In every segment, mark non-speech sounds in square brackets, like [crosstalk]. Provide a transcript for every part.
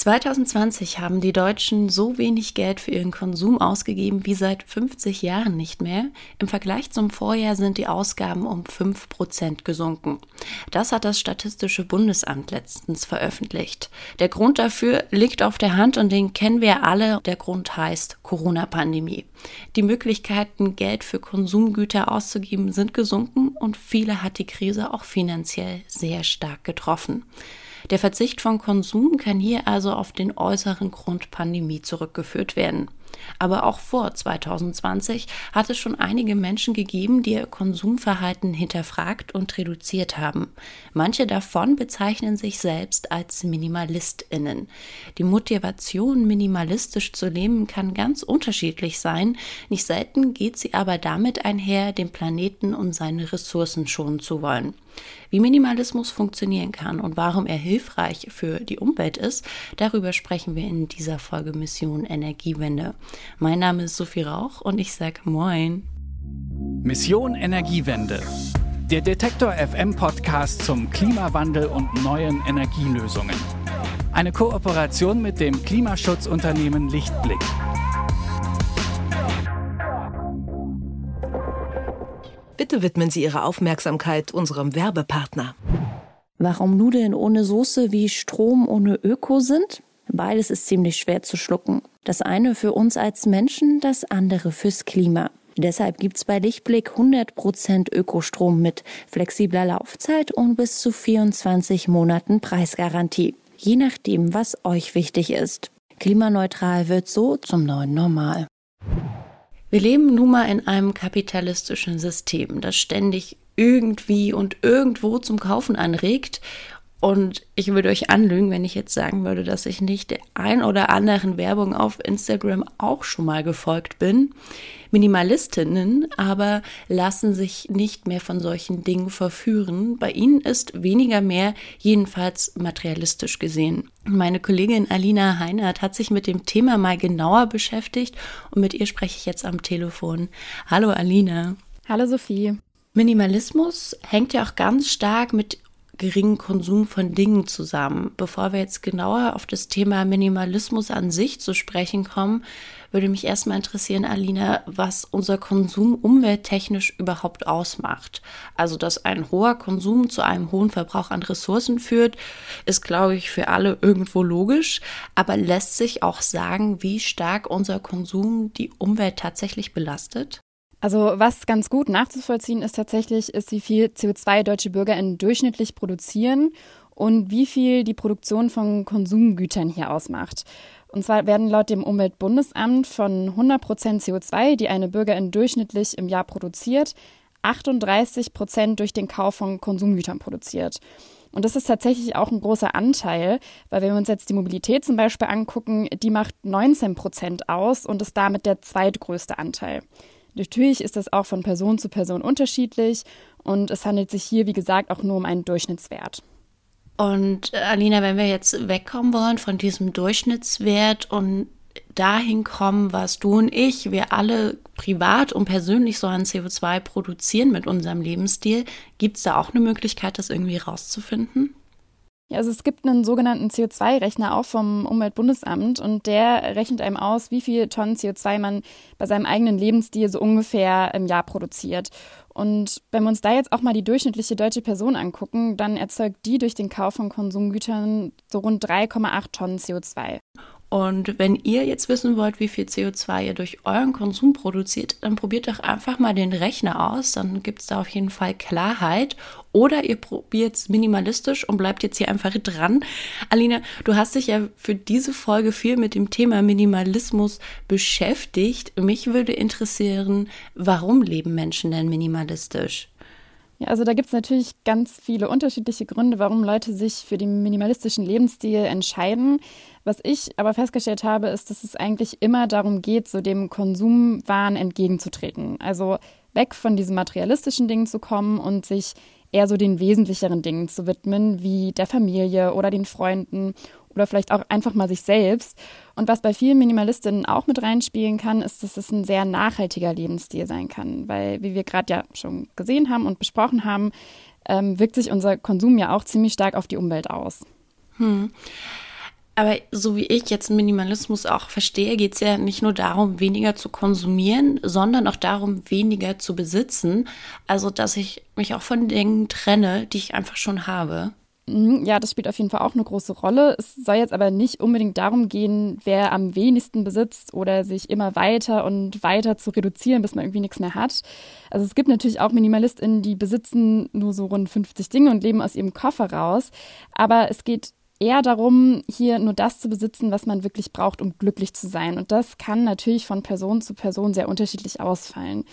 2020 haben die Deutschen so wenig Geld für ihren Konsum ausgegeben wie seit 50 Jahren nicht mehr. Im Vergleich zum Vorjahr sind die Ausgaben um 5 Prozent gesunken. Das hat das Statistische Bundesamt letztens veröffentlicht. Der Grund dafür liegt auf der Hand und den kennen wir alle. Der Grund heißt Corona-Pandemie. Die Möglichkeiten, Geld für Konsumgüter auszugeben, sind gesunken und viele hat die Krise auch finanziell sehr stark getroffen. Der Verzicht von Konsum kann hier also auf den äußeren Grund Pandemie zurückgeführt werden. Aber auch vor 2020 hat es schon einige Menschen gegeben, die ihr Konsumverhalten hinterfragt und reduziert haben. Manche davon bezeichnen sich selbst als Minimalistinnen. Die Motivation, minimalistisch zu leben, kann ganz unterschiedlich sein. Nicht selten geht sie aber damit einher, den Planeten und seine Ressourcen schonen zu wollen. Wie Minimalismus funktionieren kann und warum er hilfreich für die Umwelt ist, darüber sprechen wir in dieser Folge Mission Energiewende. Mein Name ist Sophie Rauch und ich sage Moin. Mission Energiewende. Der Detektor FM Podcast zum Klimawandel und neuen Energielösungen. Eine Kooperation mit dem Klimaschutzunternehmen Lichtblick. Bitte widmen Sie Ihre Aufmerksamkeit unserem Werbepartner. Warum Nudeln ohne Soße wie Strom ohne Öko sind? Beides ist ziemlich schwer zu schlucken. Das eine für uns als Menschen, das andere fürs Klima. Deshalb gibt's bei Lichtblick 100% Ökostrom mit flexibler Laufzeit und bis zu 24 Monaten Preisgarantie. Je nachdem, was euch wichtig ist. Klimaneutral wird so zum neuen Normal. Wir leben nun mal in einem kapitalistischen System, das ständig irgendwie und irgendwo zum Kaufen anregt und ich würde euch anlügen, wenn ich jetzt sagen würde, dass ich nicht der ein oder anderen Werbung auf Instagram auch schon mal gefolgt bin. Minimalistinnen aber lassen sich nicht mehr von solchen Dingen verführen. Bei ihnen ist weniger mehr, jedenfalls materialistisch gesehen. Meine Kollegin Alina Heinert hat sich mit dem Thema mal genauer beschäftigt und mit ihr spreche ich jetzt am Telefon. Hallo Alina. Hallo Sophie. Minimalismus hängt ja auch ganz stark mit geringen Konsum von Dingen zusammen. Bevor wir jetzt genauer auf das Thema Minimalismus an sich zu sprechen kommen, würde mich erstmal interessieren, Alina, was unser Konsum umwelttechnisch überhaupt ausmacht. Also, dass ein hoher Konsum zu einem hohen Verbrauch an Ressourcen führt, ist, glaube ich, für alle irgendwo logisch. Aber lässt sich auch sagen, wie stark unser Konsum die Umwelt tatsächlich belastet? Also was ganz gut nachzuvollziehen ist tatsächlich, ist, wie viel CO2 deutsche BürgerInnen durchschnittlich produzieren und wie viel die Produktion von Konsumgütern hier ausmacht. Und zwar werden laut dem Umweltbundesamt von 100 Prozent CO2, die eine Bürgerin durchschnittlich im Jahr produziert, 38 Prozent durch den Kauf von Konsumgütern produziert. Und das ist tatsächlich auch ein großer Anteil, weil wenn wir uns jetzt die Mobilität zum Beispiel angucken, die macht 19 Prozent aus und ist damit der zweitgrößte Anteil. Natürlich ist das auch von Person zu Person unterschiedlich und es handelt sich hier, wie gesagt, auch nur um einen Durchschnittswert. Und äh, Alina, wenn wir jetzt wegkommen wollen von diesem Durchschnittswert und dahin kommen, was du und ich, wir alle privat und persönlich so an CO2 produzieren mit unserem Lebensstil, gibt es da auch eine Möglichkeit, das irgendwie rauszufinden? Ja, also es gibt einen sogenannten CO2-Rechner auch vom Umweltbundesamt und der rechnet einem aus, wie viel Tonnen CO2 man bei seinem eigenen Lebensstil so ungefähr im Jahr produziert. Und wenn wir uns da jetzt auch mal die durchschnittliche deutsche Person angucken, dann erzeugt die durch den Kauf von Konsumgütern so rund 3,8 Tonnen CO2. Und wenn ihr jetzt wissen wollt, wie viel CO2 ihr durch euren Konsum produziert, dann probiert doch einfach mal den Rechner aus. Dann gibt es da auf jeden Fall Klarheit. Oder ihr probiert es minimalistisch und bleibt jetzt hier einfach dran. Alina, du hast dich ja für diese Folge viel mit dem Thema Minimalismus beschäftigt. Mich würde interessieren, warum leben Menschen denn minimalistisch? Ja, also da gibt es natürlich ganz viele unterschiedliche Gründe, warum Leute sich für den minimalistischen Lebensstil entscheiden. Was ich aber festgestellt habe, ist, dass es eigentlich immer darum geht, so dem Konsumwahn entgegenzutreten. Also weg von diesen materialistischen Dingen zu kommen und sich eher so den wesentlicheren Dingen zu widmen, wie der Familie oder den Freunden oder vielleicht auch einfach mal sich selbst. Und was bei vielen Minimalistinnen auch mit reinspielen kann, ist, dass es ein sehr nachhaltiger Lebensstil sein kann. Weil, wie wir gerade ja schon gesehen haben und besprochen haben, ähm, wirkt sich unser Konsum ja auch ziemlich stark auf die Umwelt aus. Hm. Aber so wie ich jetzt Minimalismus auch verstehe, geht es ja nicht nur darum, weniger zu konsumieren, sondern auch darum, weniger zu besitzen. Also, dass ich mich auch von Dingen trenne, die ich einfach schon habe. Mhm, ja, das spielt auf jeden Fall auch eine große Rolle. Es soll jetzt aber nicht unbedingt darum gehen, wer am wenigsten besitzt oder sich immer weiter und weiter zu reduzieren, bis man irgendwie nichts mehr hat. Also es gibt natürlich auch MinimalistInnen, die besitzen nur so rund 50 Dinge und leben aus ihrem Koffer raus. Aber es geht eher darum, hier nur das zu besitzen, was man wirklich braucht, um glücklich zu sein. Und das kann natürlich von Person zu Person sehr unterschiedlich ausfallen.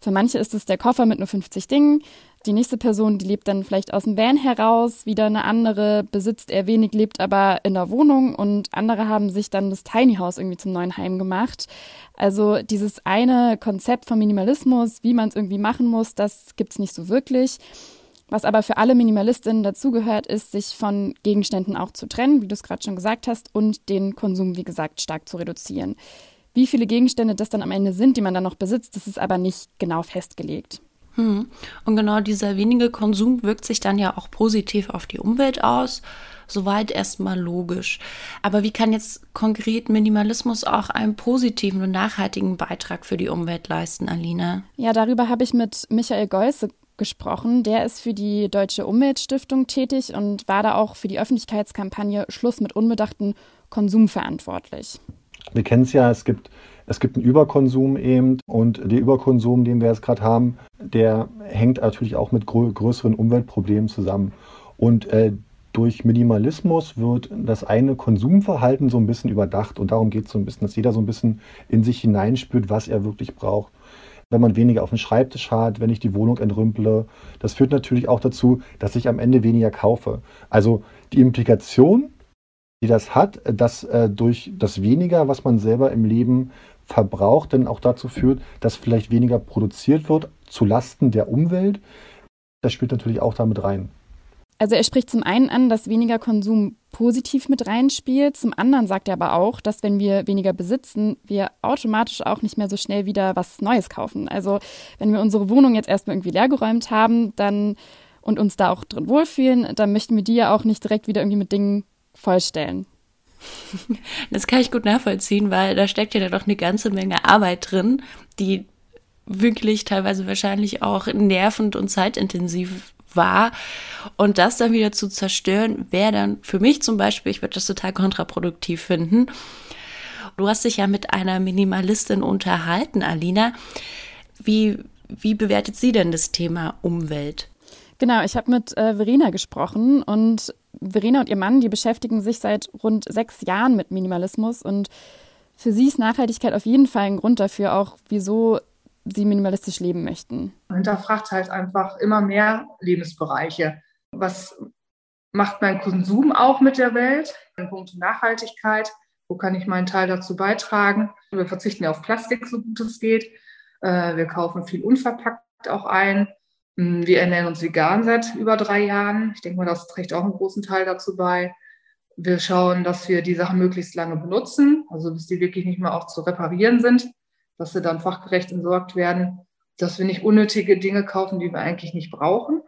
Für manche ist es der Koffer mit nur 50 Dingen. Die nächste Person, die lebt dann vielleicht aus dem Van heraus. Wieder eine andere besitzt eher wenig, lebt aber in der Wohnung. Und andere haben sich dann das Tiny House irgendwie zum neuen Heim gemacht. Also dieses eine Konzept von Minimalismus, wie man es irgendwie machen muss, das gibt es nicht so wirklich. Was aber für alle Minimalistinnen dazugehört, ist, sich von Gegenständen auch zu trennen, wie du es gerade schon gesagt hast, und den Konsum, wie gesagt, stark zu reduzieren. Wie viele Gegenstände das dann am Ende sind, die man dann noch besitzt, das ist aber nicht genau festgelegt. Hm. Und genau dieser wenige Konsum wirkt sich dann ja auch positiv auf die Umwelt aus. Soweit erstmal logisch. Aber wie kann jetzt konkret Minimalismus auch einen positiven und nachhaltigen Beitrag für die Umwelt leisten, Alina? Ja, darüber habe ich mit Michael Geuse gesprochen. Der ist für die Deutsche Umweltstiftung tätig und war da auch für die Öffentlichkeitskampagne Schluss mit unbedachten Konsum verantwortlich. Wir kennen es ja, es gibt, es gibt einen Überkonsum eben und der Überkonsum, den wir jetzt gerade haben, der hängt natürlich auch mit grö größeren Umweltproblemen zusammen. Und äh, durch Minimalismus wird das eine Konsumverhalten so ein bisschen überdacht und darum geht es so ein bisschen, dass jeder so ein bisschen in sich hineinspürt, was er wirklich braucht. Wenn man weniger auf dem Schreibtisch hat, wenn ich die Wohnung entrümple, das führt natürlich auch dazu, dass ich am Ende weniger kaufe. Also die Implikation die das hat, dass äh, durch das weniger, was man selber im Leben verbraucht, dann auch dazu führt, dass vielleicht weniger produziert wird zu Lasten der Umwelt. Das spielt natürlich auch damit rein. Also er spricht zum einen an, dass weniger Konsum positiv mit reinspielt. Zum anderen sagt er aber auch, dass wenn wir weniger besitzen, wir automatisch auch nicht mehr so schnell wieder was Neues kaufen. Also wenn wir unsere Wohnung jetzt erstmal irgendwie leergeräumt haben, dann und uns da auch drin wohlfühlen, dann möchten wir die ja auch nicht direkt wieder irgendwie mit Dingen vollstellen. [laughs] Das kann ich gut nachvollziehen, weil da steckt ja doch eine ganze Menge Arbeit drin, die wirklich teilweise wahrscheinlich auch nervend und zeitintensiv war. Und das dann wieder zu zerstören, wäre dann für mich zum Beispiel, ich würde das total kontraproduktiv finden. Du hast dich ja mit einer Minimalistin unterhalten, Alina. Wie, wie bewertet sie denn das Thema Umwelt? Genau, ich habe mit äh, Verena gesprochen und Verena und ihr Mann, die beschäftigen sich seit rund sechs Jahren mit Minimalismus und für sie ist Nachhaltigkeit auf jeden Fall ein Grund dafür, auch wieso sie minimalistisch leben möchten. Man hinterfragt halt einfach immer mehr Lebensbereiche. Was macht mein Konsum auch mit der Welt? In puncto Nachhaltigkeit, wo kann ich meinen Teil dazu beitragen? Wir verzichten ja auf Plastik, so gut es geht. Äh, wir kaufen viel unverpackt auch ein. Hm, wir ernähren uns vegan seit über drei Jahren. Ich denke mal, das trägt auch einen großen Teil dazu bei. Wir schauen, dass wir die Sachen möglichst lange benutzen, also bis die wirklich nicht mehr auch zu reparieren sind, dass sie dann fachgerecht entsorgt werden, dass wir nicht unnötige Dinge kaufen, die wir eigentlich nicht brauchen,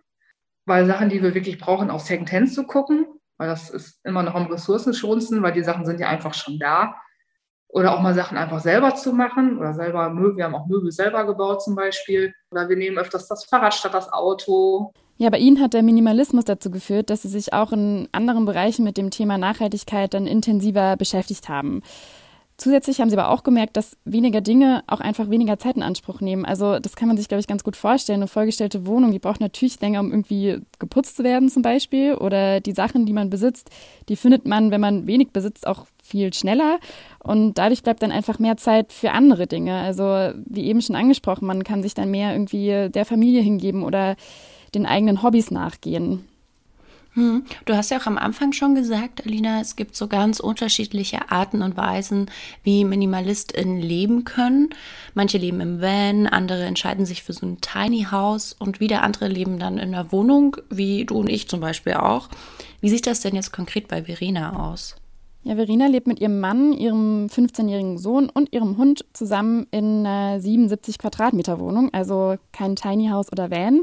weil Sachen, die wir wirklich brauchen, auf Secondhand zu gucken, weil das ist immer noch am ressourcenschonendsten, weil die Sachen sind ja einfach schon da oder auch mal Sachen einfach selber zu machen oder selber Möbel. Wir haben auch Möbel selber gebaut zum Beispiel. Oder wir nehmen öfters das Fahrrad statt das Auto. Ja, bei Ihnen hat der Minimalismus dazu geführt, dass Sie sich auch in anderen Bereichen mit dem Thema Nachhaltigkeit dann intensiver beschäftigt haben. Zusätzlich haben sie aber auch gemerkt, dass weniger Dinge auch einfach weniger Zeit in Anspruch nehmen. Also das kann man sich, glaube ich, ganz gut vorstellen. Eine vollgestellte Wohnung, die braucht natürlich länger, um irgendwie geputzt zu werden zum Beispiel. Oder die Sachen, die man besitzt, die findet man, wenn man wenig besitzt, auch viel schneller. Und dadurch bleibt dann einfach mehr Zeit für andere Dinge. Also wie eben schon angesprochen, man kann sich dann mehr irgendwie der Familie hingeben oder den eigenen Hobbys nachgehen. Hm. Du hast ja auch am Anfang schon gesagt, Alina, es gibt so ganz unterschiedliche Arten und Weisen, wie MinimalistInnen leben können. Manche leben im Van, andere entscheiden sich für so ein Tiny House und wieder andere leben dann in der Wohnung, wie du und ich zum Beispiel auch. Wie sieht das denn jetzt konkret bei Verena aus? Ja, Verena lebt mit ihrem Mann, ihrem 15-jährigen Sohn und ihrem Hund zusammen in einer 77 Quadratmeter Wohnung, also kein Tiny House oder Van.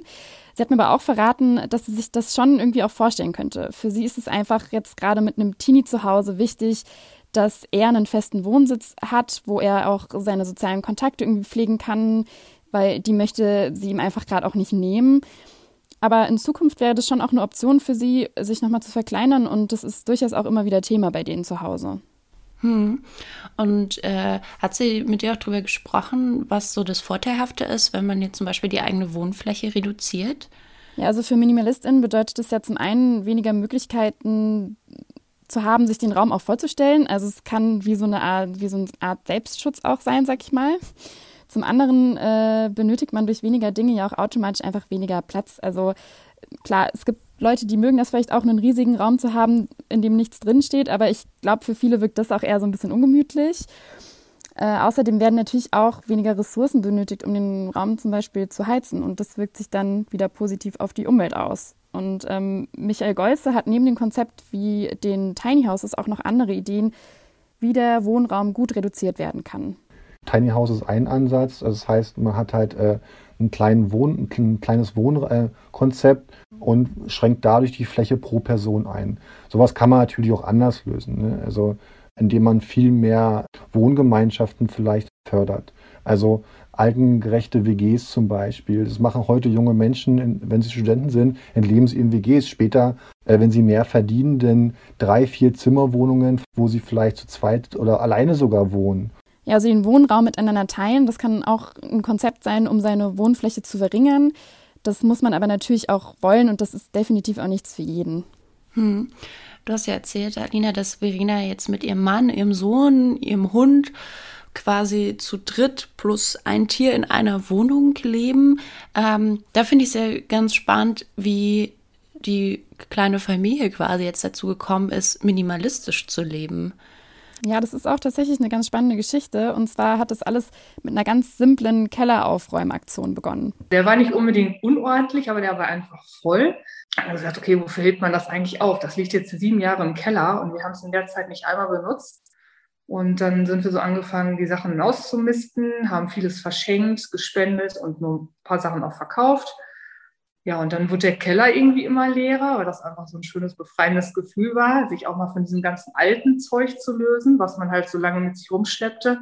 Sie hat mir aber auch verraten, dass sie sich das schon irgendwie auch vorstellen könnte. Für sie ist es einfach jetzt gerade mit einem Teenie zu Hause wichtig, dass er einen festen Wohnsitz hat, wo er auch seine sozialen Kontakte irgendwie pflegen kann, weil die möchte sie ihm einfach gerade auch nicht nehmen. Aber in Zukunft wäre das schon auch eine Option für sie, sich nochmal zu verkleinern und das ist durchaus auch immer wieder Thema bei denen zu Hause. Hm. Und äh, hat sie mit dir auch darüber gesprochen, was so das Vorteilhafte ist, wenn man jetzt zum Beispiel die eigene Wohnfläche reduziert? Ja, also für MinimalistInnen bedeutet das ja zum einen weniger Möglichkeiten zu haben, sich den Raum auch vorzustellen. Also es kann wie so eine Art, wie so eine Art Selbstschutz auch sein, sag ich mal. Zum anderen äh, benötigt man durch weniger Dinge ja auch automatisch einfach weniger Platz. Also klar, es gibt Leute, die mögen das vielleicht auch, einen riesigen Raum zu haben, in dem nichts drinsteht, aber ich glaube, für viele wirkt das auch eher so ein bisschen ungemütlich. Äh, außerdem werden natürlich auch weniger Ressourcen benötigt, um den Raum zum Beispiel zu heizen. Und das wirkt sich dann wieder positiv auf die Umwelt aus. Und ähm, Michael Golze hat neben dem Konzept wie den Tiny Houses auch noch andere Ideen, wie der Wohnraum gut reduziert werden kann. Tiny House ist ein Ansatz. Das heißt, man hat halt äh, ein, kleinen Wohn-, ein kleines Wohnkonzept und schränkt dadurch die Fläche pro Person ein. Sowas kann man natürlich auch anders lösen. Ne? Also indem man viel mehr Wohngemeinschaften vielleicht fördert. Also altengerechte WGs zum Beispiel. Das machen heute junge Menschen, wenn sie Studenten sind, entleben sie in WGs. Später, äh, wenn sie mehr verdienen, denn drei, vier Zimmerwohnungen, wo sie vielleicht zu zweit oder alleine sogar wohnen ja, also den Wohnraum miteinander teilen. Das kann auch ein Konzept sein, um seine Wohnfläche zu verringern. Das muss man aber natürlich auch wollen und das ist definitiv auch nichts für jeden. Hm. Du hast ja erzählt, Alina, dass Verena jetzt mit ihrem Mann, ihrem Sohn, ihrem Hund quasi zu dritt plus ein Tier in einer Wohnung leben. Ähm, da finde ich es ja ganz spannend, wie die kleine Familie quasi jetzt dazu gekommen ist, minimalistisch zu leben. Ja, das ist auch tatsächlich eine ganz spannende Geschichte. Und zwar hat das alles mit einer ganz simplen Kelleraufräumaktion begonnen. Der war nicht unbedingt unordentlich, aber der war einfach voll. Also gesagt, okay, wofür hebt man das eigentlich auf? Das liegt jetzt sieben Jahre im Keller und wir haben es in der Zeit nicht einmal benutzt. Und dann sind wir so angefangen, die Sachen auszumisten, haben vieles verschenkt, gespendet und nur ein paar Sachen auch verkauft. Ja, und dann wurde der Keller irgendwie immer leerer, weil das einfach so ein schönes, befreiendes Gefühl war, sich auch mal von diesem ganzen alten Zeug zu lösen, was man halt so lange mit sich rumschleppte.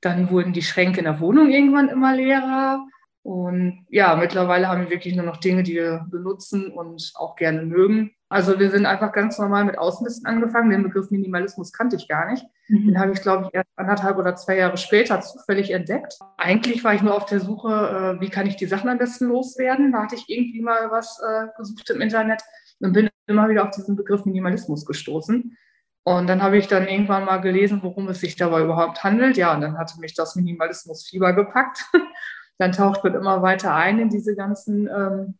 Dann wurden die Schränke in der Wohnung irgendwann immer leerer. Und ja, mittlerweile haben wir wirklich nur noch Dinge, die wir benutzen und auch gerne mögen. Also wir sind einfach ganz normal mit Ausmisten angefangen. Den Begriff Minimalismus kannte ich gar nicht. Mhm. Den habe ich, glaube ich, erst anderthalb oder zwei Jahre später zufällig entdeckt. Eigentlich war ich nur auf der Suche, äh, wie kann ich die Sachen am besten loswerden. Da hatte ich irgendwie mal was äh, gesucht im Internet und bin immer wieder auf diesen Begriff Minimalismus gestoßen. Und dann habe ich dann irgendwann mal gelesen, worum es sich dabei überhaupt handelt. Ja, und dann hatte mich das Minimalismus-Fieber gepackt. [laughs] dann taucht man immer weiter ein in diese ganzen ähm,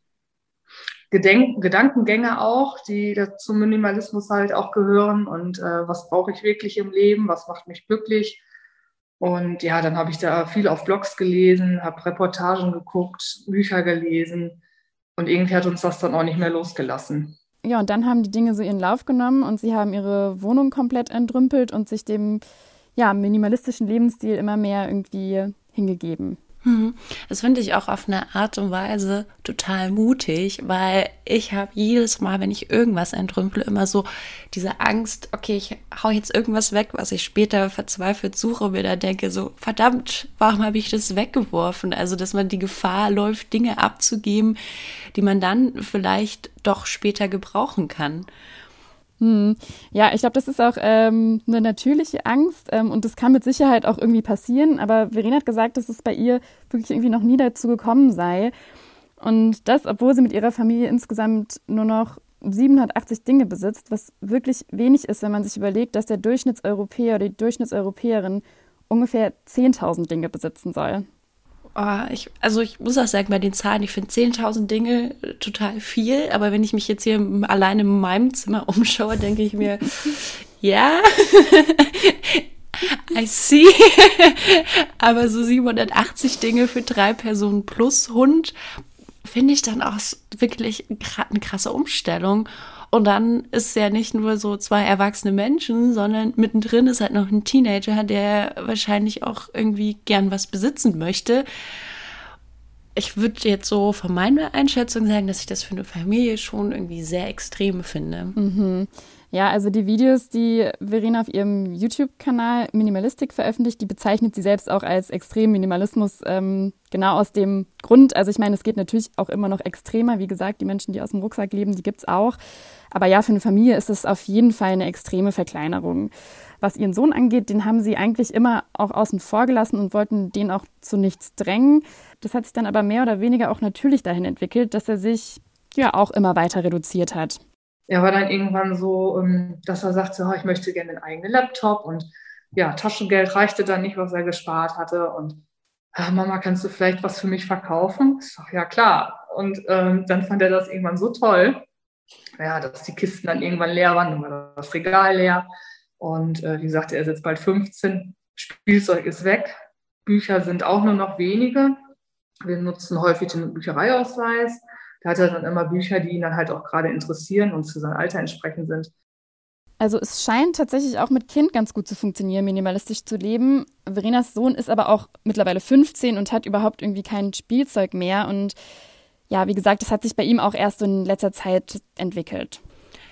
Gedenk Gedankengänge auch, die zum Minimalismus halt auch gehören und äh, was brauche ich wirklich im Leben, was macht mich glücklich. Und ja, dann habe ich da viel auf Blogs gelesen, habe Reportagen geguckt, Bücher gelesen und irgendwie hat uns das dann auch nicht mehr losgelassen. Ja, und dann haben die Dinge so ihren Lauf genommen und sie haben ihre Wohnung komplett entrümpelt und sich dem ja, minimalistischen Lebensstil immer mehr irgendwie hingegeben. Hm. Das finde ich auch auf eine Art und Weise total mutig, weil ich habe jedes Mal, wenn ich irgendwas entrümple, immer so diese Angst, okay, ich hau jetzt irgendwas weg, was ich später verzweifelt suche und mir da denke, so verdammt, warum habe ich das weggeworfen? Also, dass man die Gefahr läuft, Dinge abzugeben, die man dann vielleicht doch später gebrauchen kann. Hm. Ja, ich glaube, das ist auch ähm, eine natürliche Angst ähm, und das kann mit Sicherheit auch irgendwie passieren. Aber Verena hat gesagt, dass es bei ihr wirklich irgendwie noch nie dazu gekommen sei. Und das, obwohl sie mit ihrer Familie insgesamt nur noch 780 Dinge besitzt, was wirklich wenig ist, wenn man sich überlegt, dass der Durchschnittseuropäer oder die Durchschnittseuropäerin ungefähr 10.000 Dinge besitzen soll. Oh, ich, also ich muss auch sagen, bei den Zahlen, ich finde 10.000 Dinge total viel, aber wenn ich mich jetzt hier alleine in meinem Zimmer umschaue, denke ich mir, [laughs] ja, [laughs] I see, [laughs] aber so 780 Dinge für drei Personen plus Hund finde ich dann auch wirklich eine krasse Umstellung. Und dann ist ja nicht nur so zwei erwachsene Menschen, sondern mittendrin ist halt noch ein Teenager, der wahrscheinlich auch irgendwie gern was besitzen möchte. Ich würde jetzt so von meiner Einschätzung sagen, dass ich das für eine Familie schon irgendwie sehr extrem finde. Mhm. Ja, also die Videos, die Verena auf ihrem YouTube-Kanal Minimalistik veröffentlicht, die bezeichnet sie selbst auch als extrem Minimalismus, ähm, genau aus dem Grund. Also ich meine, es geht natürlich auch immer noch extremer. Wie gesagt, die Menschen, die aus dem Rucksack leben, die gibt's auch. Aber ja, für eine Familie ist es auf jeden Fall eine extreme Verkleinerung. Was ihren Sohn angeht, den haben sie eigentlich immer auch außen vor gelassen und wollten den auch zu nichts drängen. Das hat sich dann aber mehr oder weniger auch natürlich dahin entwickelt, dass er sich ja auch immer weiter reduziert hat er war dann irgendwann so, ähm, dass er sagte, ich möchte gerne einen eigenen Laptop und ja, Taschengeld reichte dann nicht, was er gespart hatte und ah, Mama, kannst du vielleicht was für mich verkaufen? Ich sag, ja klar. Und ähm, dann fand er das irgendwann so toll, ja, dass die Kisten dann irgendwann leer waren, dann war das Regal leer. Und äh, wie gesagt, er ist jetzt bald 15, Spielzeug ist weg, Bücher sind auch nur noch wenige. Wir nutzen häufig den Büchereiausweis. Da hat er dann immer Bücher, die ihn dann halt auch gerade interessieren und zu seinem Alter entsprechend sind. Also es scheint tatsächlich auch mit Kind ganz gut zu funktionieren, minimalistisch zu leben. Verenas Sohn ist aber auch mittlerweile 15 und hat überhaupt irgendwie kein Spielzeug mehr. Und ja, wie gesagt, das hat sich bei ihm auch erst in letzter Zeit entwickelt.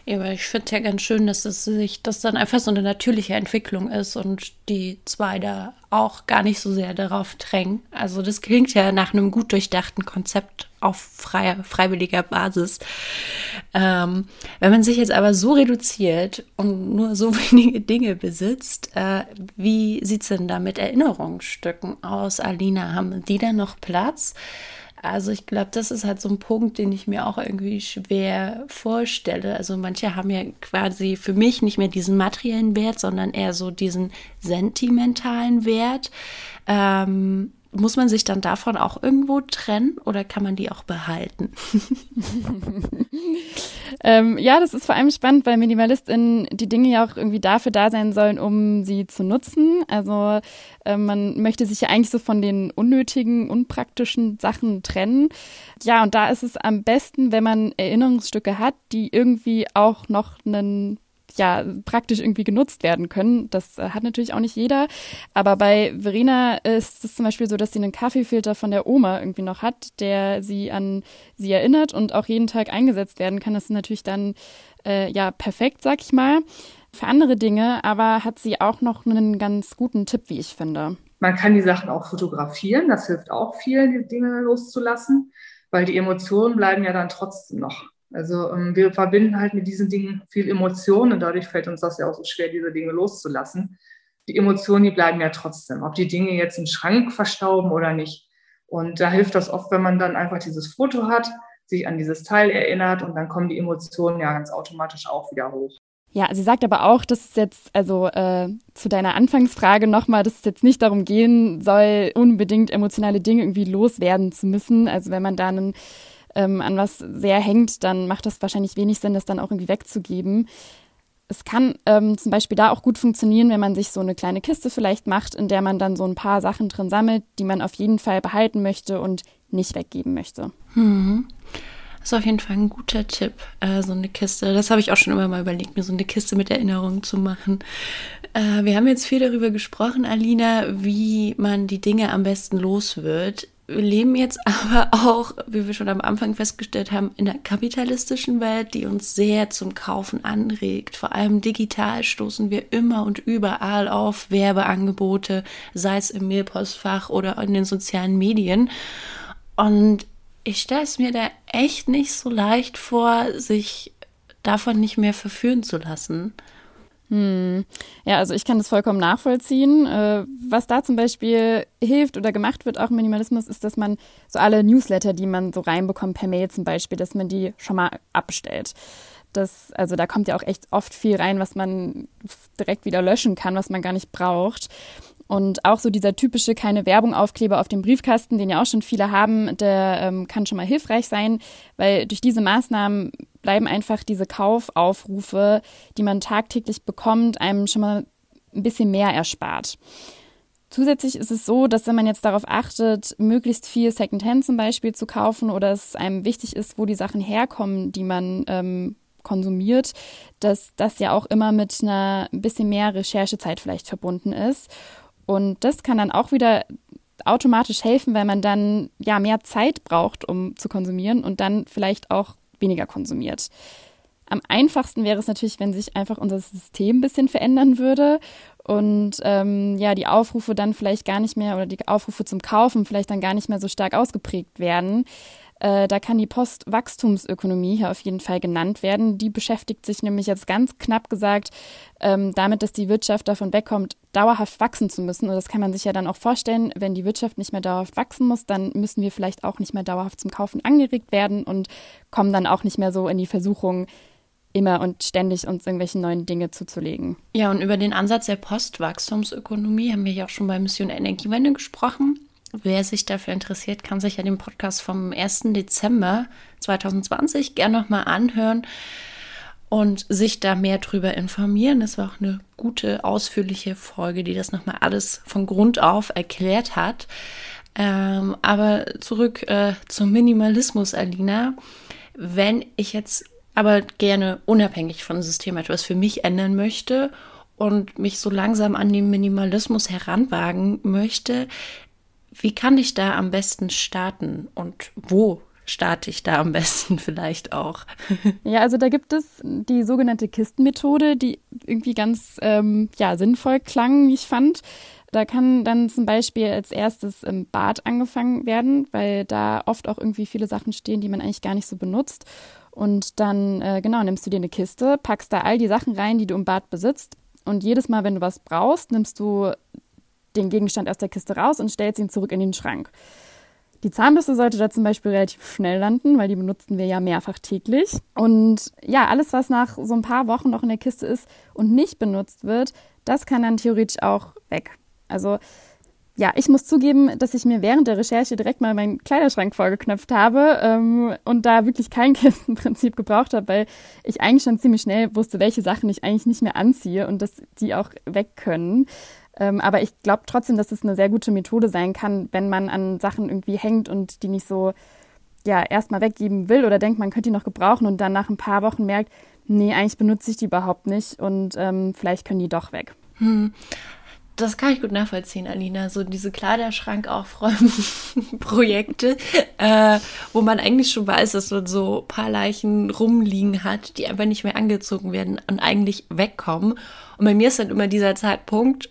Ja, aber ich finde es ja ganz schön, dass es sich, das dann einfach so eine natürliche Entwicklung ist und die zwei da auch gar nicht so sehr darauf drängen. Also das klingt ja nach einem gut durchdachten Konzept auf freier, freiwilliger Basis. Ähm, wenn man sich jetzt aber so reduziert und nur so [laughs] wenige Dinge besitzt, äh, wie sieht es denn da mit Erinnerungsstücken aus, Alina? Haben die da noch Platz? Also ich glaube, das ist halt so ein Punkt, den ich mir auch irgendwie schwer vorstelle. Also manche haben ja quasi für mich nicht mehr diesen materiellen Wert, sondern eher so diesen sentimentalen Wert. Ähm, muss man sich dann davon auch irgendwo trennen oder kann man die auch behalten? [laughs] ähm, ja, das ist vor allem spannend, weil MinimalistInnen die Dinge ja auch irgendwie dafür da sein sollen, um sie zu nutzen. Also äh, man möchte sich ja eigentlich so von den unnötigen, unpraktischen Sachen trennen. Ja, und da ist es am besten, wenn man Erinnerungsstücke hat, die irgendwie auch noch einen ja praktisch irgendwie genutzt werden können. Das äh, hat natürlich auch nicht jeder. Aber bei Verena ist es zum Beispiel so, dass sie einen Kaffeefilter von der Oma irgendwie noch hat, der sie an sie erinnert und auch jeden Tag eingesetzt werden kann. Das ist natürlich dann äh, ja perfekt, sag ich mal. Für andere Dinge aber hat sie auch noch einen ganz guten Tipp, wie ich finde. Man kann die Sachen auch fotografieren. Das hilft auch viel, die Dinge loszulassen, weil die Emotionen bleiben ja dann trotzdem noch. Also ähm, wir verbinden halt mit diesen Dingen viel Emotionen und dadurch fällt uns das ja auch so schwer, diese Dinge loszulassen. Die Emotionen, die bleiben ja trotzdem, ob die Dinge jetzt im Schrank verstauben oder nicht. Und da hilft das oft, wenn man dann einfach dieses Foto hat, sich an dieses Teil erinnert und dann kommen die Emotionen ja ganz automatisch auch wieder hoch. Ja, sie sagt aber auch, dass es jetzt, also äh, zu deiner Anfangsfrage nochmal, dass es jetzt nicht darum gehen soll, unbedingt emotionale Dinge irgendwie loswerden zu müssen. Also wenn man da einen ähm, an was sehr hängt, dann macht das wahrscheinlich wenig Sinn, das dann auch irgendwie wegzugeben. Es kann ähm, zum Beispiel da auch gut funktionieren, wenn man sich so eine kleine Kiste vielleicht macht, in der man dann so ein paar Sachen drin sammelt, die man auf jeden Fall behalten möchte und nicht weggeben möchte. Mhm. Das ist auf jeden Fall ein guter Tipp, äh, so eine Kiste. Das habe ich auch schon immer mal überlegt, mir so eine Kiste mit Erinnerungen zu machen. Äh, wir haben jetzt viel darüber gesprochen, Alina, wie man die Dinge am besten los wird. Wir leben jetzt [laughs] aber auch, wie wir schon am Anfang festgestellt haben, in einer kapitalistischen Welt, die uns sehr zum Kaufen anregt. Vor allem digital stoßen wir immer und überall auf Werbeangebote, sei es im Mailpostfach oder in den sozialen Medien. Und ich stelle es mir da echt nicht so leicht vor, sich davon nicht mehr verführen zu lassen. Hm. Ja, also ich kann das vollkommen nachvollziehen. Äh, was da zum Beispiel hilft oder gemacht wird, auch im Minimalismus, ist, dass man so alle Newsletter, die man so reinbekommt per Mail zum Beispiel, dass man die schon mal abstellt. Das, also da kommt ja auch echt oft viel rein, was man direkt wieder löschen kann, was man gar nicht braucht. Und auch so dieser typische keine Werbung Aufkleber auf dem Briefkasten, den ja auch schon viele haben, der ähm, kann schon mal hilfreich sein, weil durch diese Maßnahmen bleiben einfach diese Kaufaufrufe, die man tagtäglich bekommt, einem schon mal ein bisschen mehr erspart. Zusätzlich ist es so, dass wenn man jetzt darauf achtet, möglichst viel Secondhand zum Beispiel zu kaufen oder es einem wichtig ist, wo die Sachen herkommen, die man ähm, konsumiert, dass das ja auch immer mit einer ein bisschen mehr Recherchezeit vielleicht verbunden ist. Und das kann dann auch wieder automatisch helfen, weil man dann ja mehr Zeit braucht, um zu konsumieren und dann vielleicht auch weniger konsumiert. Am einfachsten wäre es natürlich, wenn sich einfach unser System ein bisschen verändern würde und ähm, ja, die Aufrufe dann vielleicht gar nicht mehr oder die Aufrufe zum Kaufen vielleicht dann gar nicht mehr so stark ausgeprägt werden. Äh, da kann die Postwachstumsökonomie hier auf jeden Fall genannt werden. Die beschäftigt sich nämlich jetzt ganz knapp gesagt ähm, damit, dass die Wirtschaft davon wegkommt, dauerhaft wachsen zu müssen. Und das kann man sich ja dann auch vorstellen, wenn die Wirtschaft nicht mehr dauerhaft wachsen muss, dann müssen wir vielleicht auch nicht mehr dauerhaft zum Kaufen angeregt werden und kommen dann auch nicht mehr so in die Versuchung, immer und ständig uns irgendwelche neuen Dinge zuzulegen. Ja, und über den Ansatz der Postwachstumsökonomie haben wir ja auch schon bei Mission Energiewende gesprochen. Wer sich dafür interessiert, kann sich ja den Podcast vom 1. Dezember 2020 gerne nochmal anhören und sich da mehr drüber informieren. Das war auch eine gute, ausführliche Folge, die das nochmal alles von Grund auf erklärt hat. Ähm, aber zurück äh, zum Minimalismus, Alina. Wenn ich jetzt aber gerne unabhängig von System etwas für mich ändern möchte und mich so langsam an den Minimalismus heranwagen möchte, wie kann ich da am besten starten und wo starte ich da am besten [laughs] vielleicht auch? Ja, also da gibt es die sogenannte Kistenmethode, die irgendwie ganz ähm, ja, sinnvoll klang, wie ich fand. Da kann dann zum Beispiel als erstes im Bad angefangen werden, weil da oft auch irgendwie viele Sachen stehen, die man eigentlich gar nicht so benutzt. Und dann, äh, genau, nimmst du dir eine Kiste, packst da all die Sachen rein, die du im Bad besitzt. Und jedes Mal, wenn du was brauchst, nimmst du den Gegenstand aus der Kiste raus und stellst ihn zurück in den Schrank. Die Zahnbürste sollte da zum Beispiel relativ schnell landen, weil die benutzen wir ja mehrfach täglich. Und ja, alles, was nach so ein paar Wochen noch in der Kiste ist und nicht benutzt wird, das kann dann theoretisch auch weg. Also ja, ich muss zugeben, dass ich mir während der Recherche direkt mal meinen Kleiderschrank vollgeknöpft habe ähm, und da wirklich kein [laughs] Kistenprinzip gebraucht habe, weil ich eigentlich schon ziemlich schnell wusste, welche Sachen ich eigentlich nicht mehr anziehe und dass die auch weg können. Ähm, aber ich glaube trotzdem, dass es eine sehr gute Methode sein kann, wenn man an Sachen irgendwie hängt und die nicht so ja erstmal weggeben will oder denkt, man könnte die noch gebrauchen und dann nach ein paar Wochen merkt, nee, eigentlich benutze ich die überhaupt nicht und ähm, vielleicht können die doch weg. Hm das kann ich gut nachvollziehen, Alina. So diese Kleiderschrank aufräumen Projekte, [laughs] äh, wo man eigentlich schon weiß, dass man so ein paar Leichen rumliegen hat, die einfach nicht mehr angezogen werden und eigentlich wegkommen. Und bei mir ist dann immer dieser Zeitpunkt,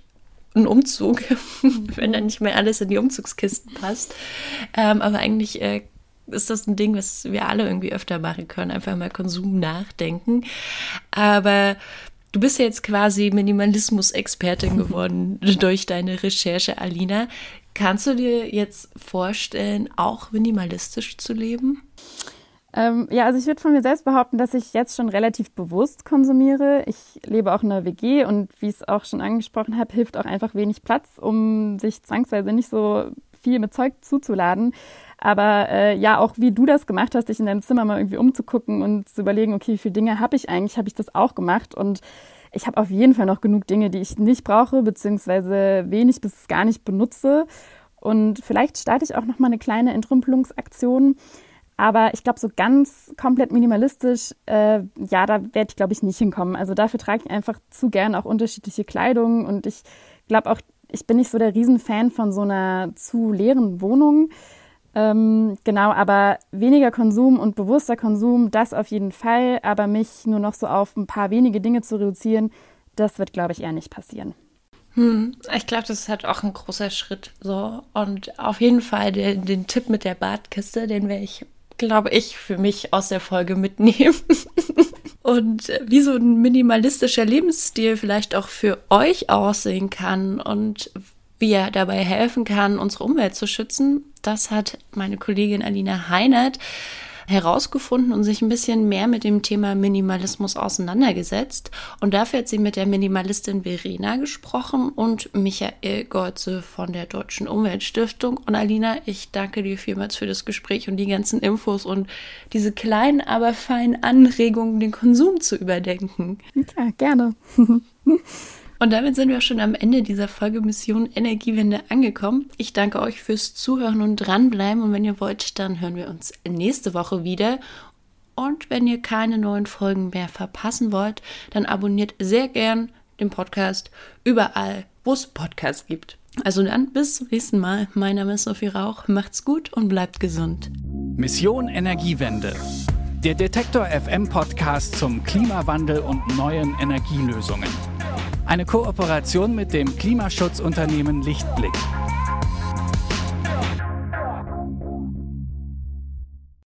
ein Umzug, [laughs] wenn dann nicht mehr alles in die Umzugskisten passt. Ähm, aber eigentlich äh, ist das ein Ding, was wir alle irgendwie öfter machen können, einfach mal Konsum nachdenken. Aber Du bist ja jetzt quasi Minimalismus-Expertin [laughs] geworden durch deine Recherche, Alina. Kannst du dir jetzt vorstellen, auch minimalistisch zu leben? Ähm, ja, also ich würde von mir selbst behaupten, dass ich jetzt schon relativ bewusst konsumiere. Ich lebe auch in einer WG und wie ich es auch schon angesprochen habe, hilft auch einfach wenig Platz, um sich zwangsweise nicht so viel mit Zeug zuzuladen. Aber äh, ja, auch wie du das gemacht hast, dich in deinem Zimmer mal irgendwie umzugucken und zu überlegen, okay, wie viele Dinge habe ich eigentlich, habe ich das auch gemacht. Und ich habe auf jeden Fall noch genug Dinge, die ich nicht brauche, beziehungsweise wenig bis gar nicht benutze. Und vielleicht starte ich auch noch mal eine kleine Entrümpelungsaktion. Aber ich glaube, so ganz komplett minimalistisch, äh, ja, da werde ich, glaube ich, nicht hinkommen. Also dafür trage ich einfach zu gern auch unterschiedliche Kleidung. Und ich glaube auch, ich bin nicht so der Riesenfan von so einer zu leeren Wohnung. Ähm, genau, aber weniger Konsum und bewusster Konsum, das auf jeden Fall. Aber mich nur noch so auf ein paar wenige Dinge zu reduzieren, das wird, glaube ich, eher nicht passieren. Hm, ich glaube, das ist halt auch ein großer Schritt. So. Und auf jeden Fall den, den Tipp mit der Badkiste, den werde ich, glaube ich, für mich aus der Folge mitnehmen. [laughs] und wie so ein minimalistischer Lebensstil vielleicht auch für euch aussehen kann und wie er dabei helfen kann, unsere Umwelt zu schützen. Das hat meine Kollegin Alina Heinert herausgefunden und sich ein bisschen mehr mit dem Thema Minimalismus auseinandergesetzt. Und dafür hat sie mit der Minimalistin Verena gesprochen und Michael Golze von der Deutschen Umweltstiftung. Und Alina, ich danke dir vielmals für das Gespräch und die ganzen Infos und diese kleinen, aber feinen Anregungen, den Konsum zu überdenken. Ja, gerne. [laughs] Und damit sind wir schon am Ende dieser Folge Mission Energiewende angekommen. Ich danke euch fürs Zuhören und dranbleiben. Und wenn ihr wollt, dann hören wir uns nächste Woche wieder. Und wenn ihr keine neuen Folgen mehr verpassen wollt, dann abonniert sehr gern den Podcast überall, wo es Podcasts gibt. Also dann bis zum nächsten Mal. Mein Name ist Sophie Rauch. Macht's gut und bleibt gesund. Mission Energiewende. Der Detektor FM Podcast zum Klimawandel und neuen Energielösungen. Eine Kooperation mit dem Klimaschutzunternehmen Lichtblick.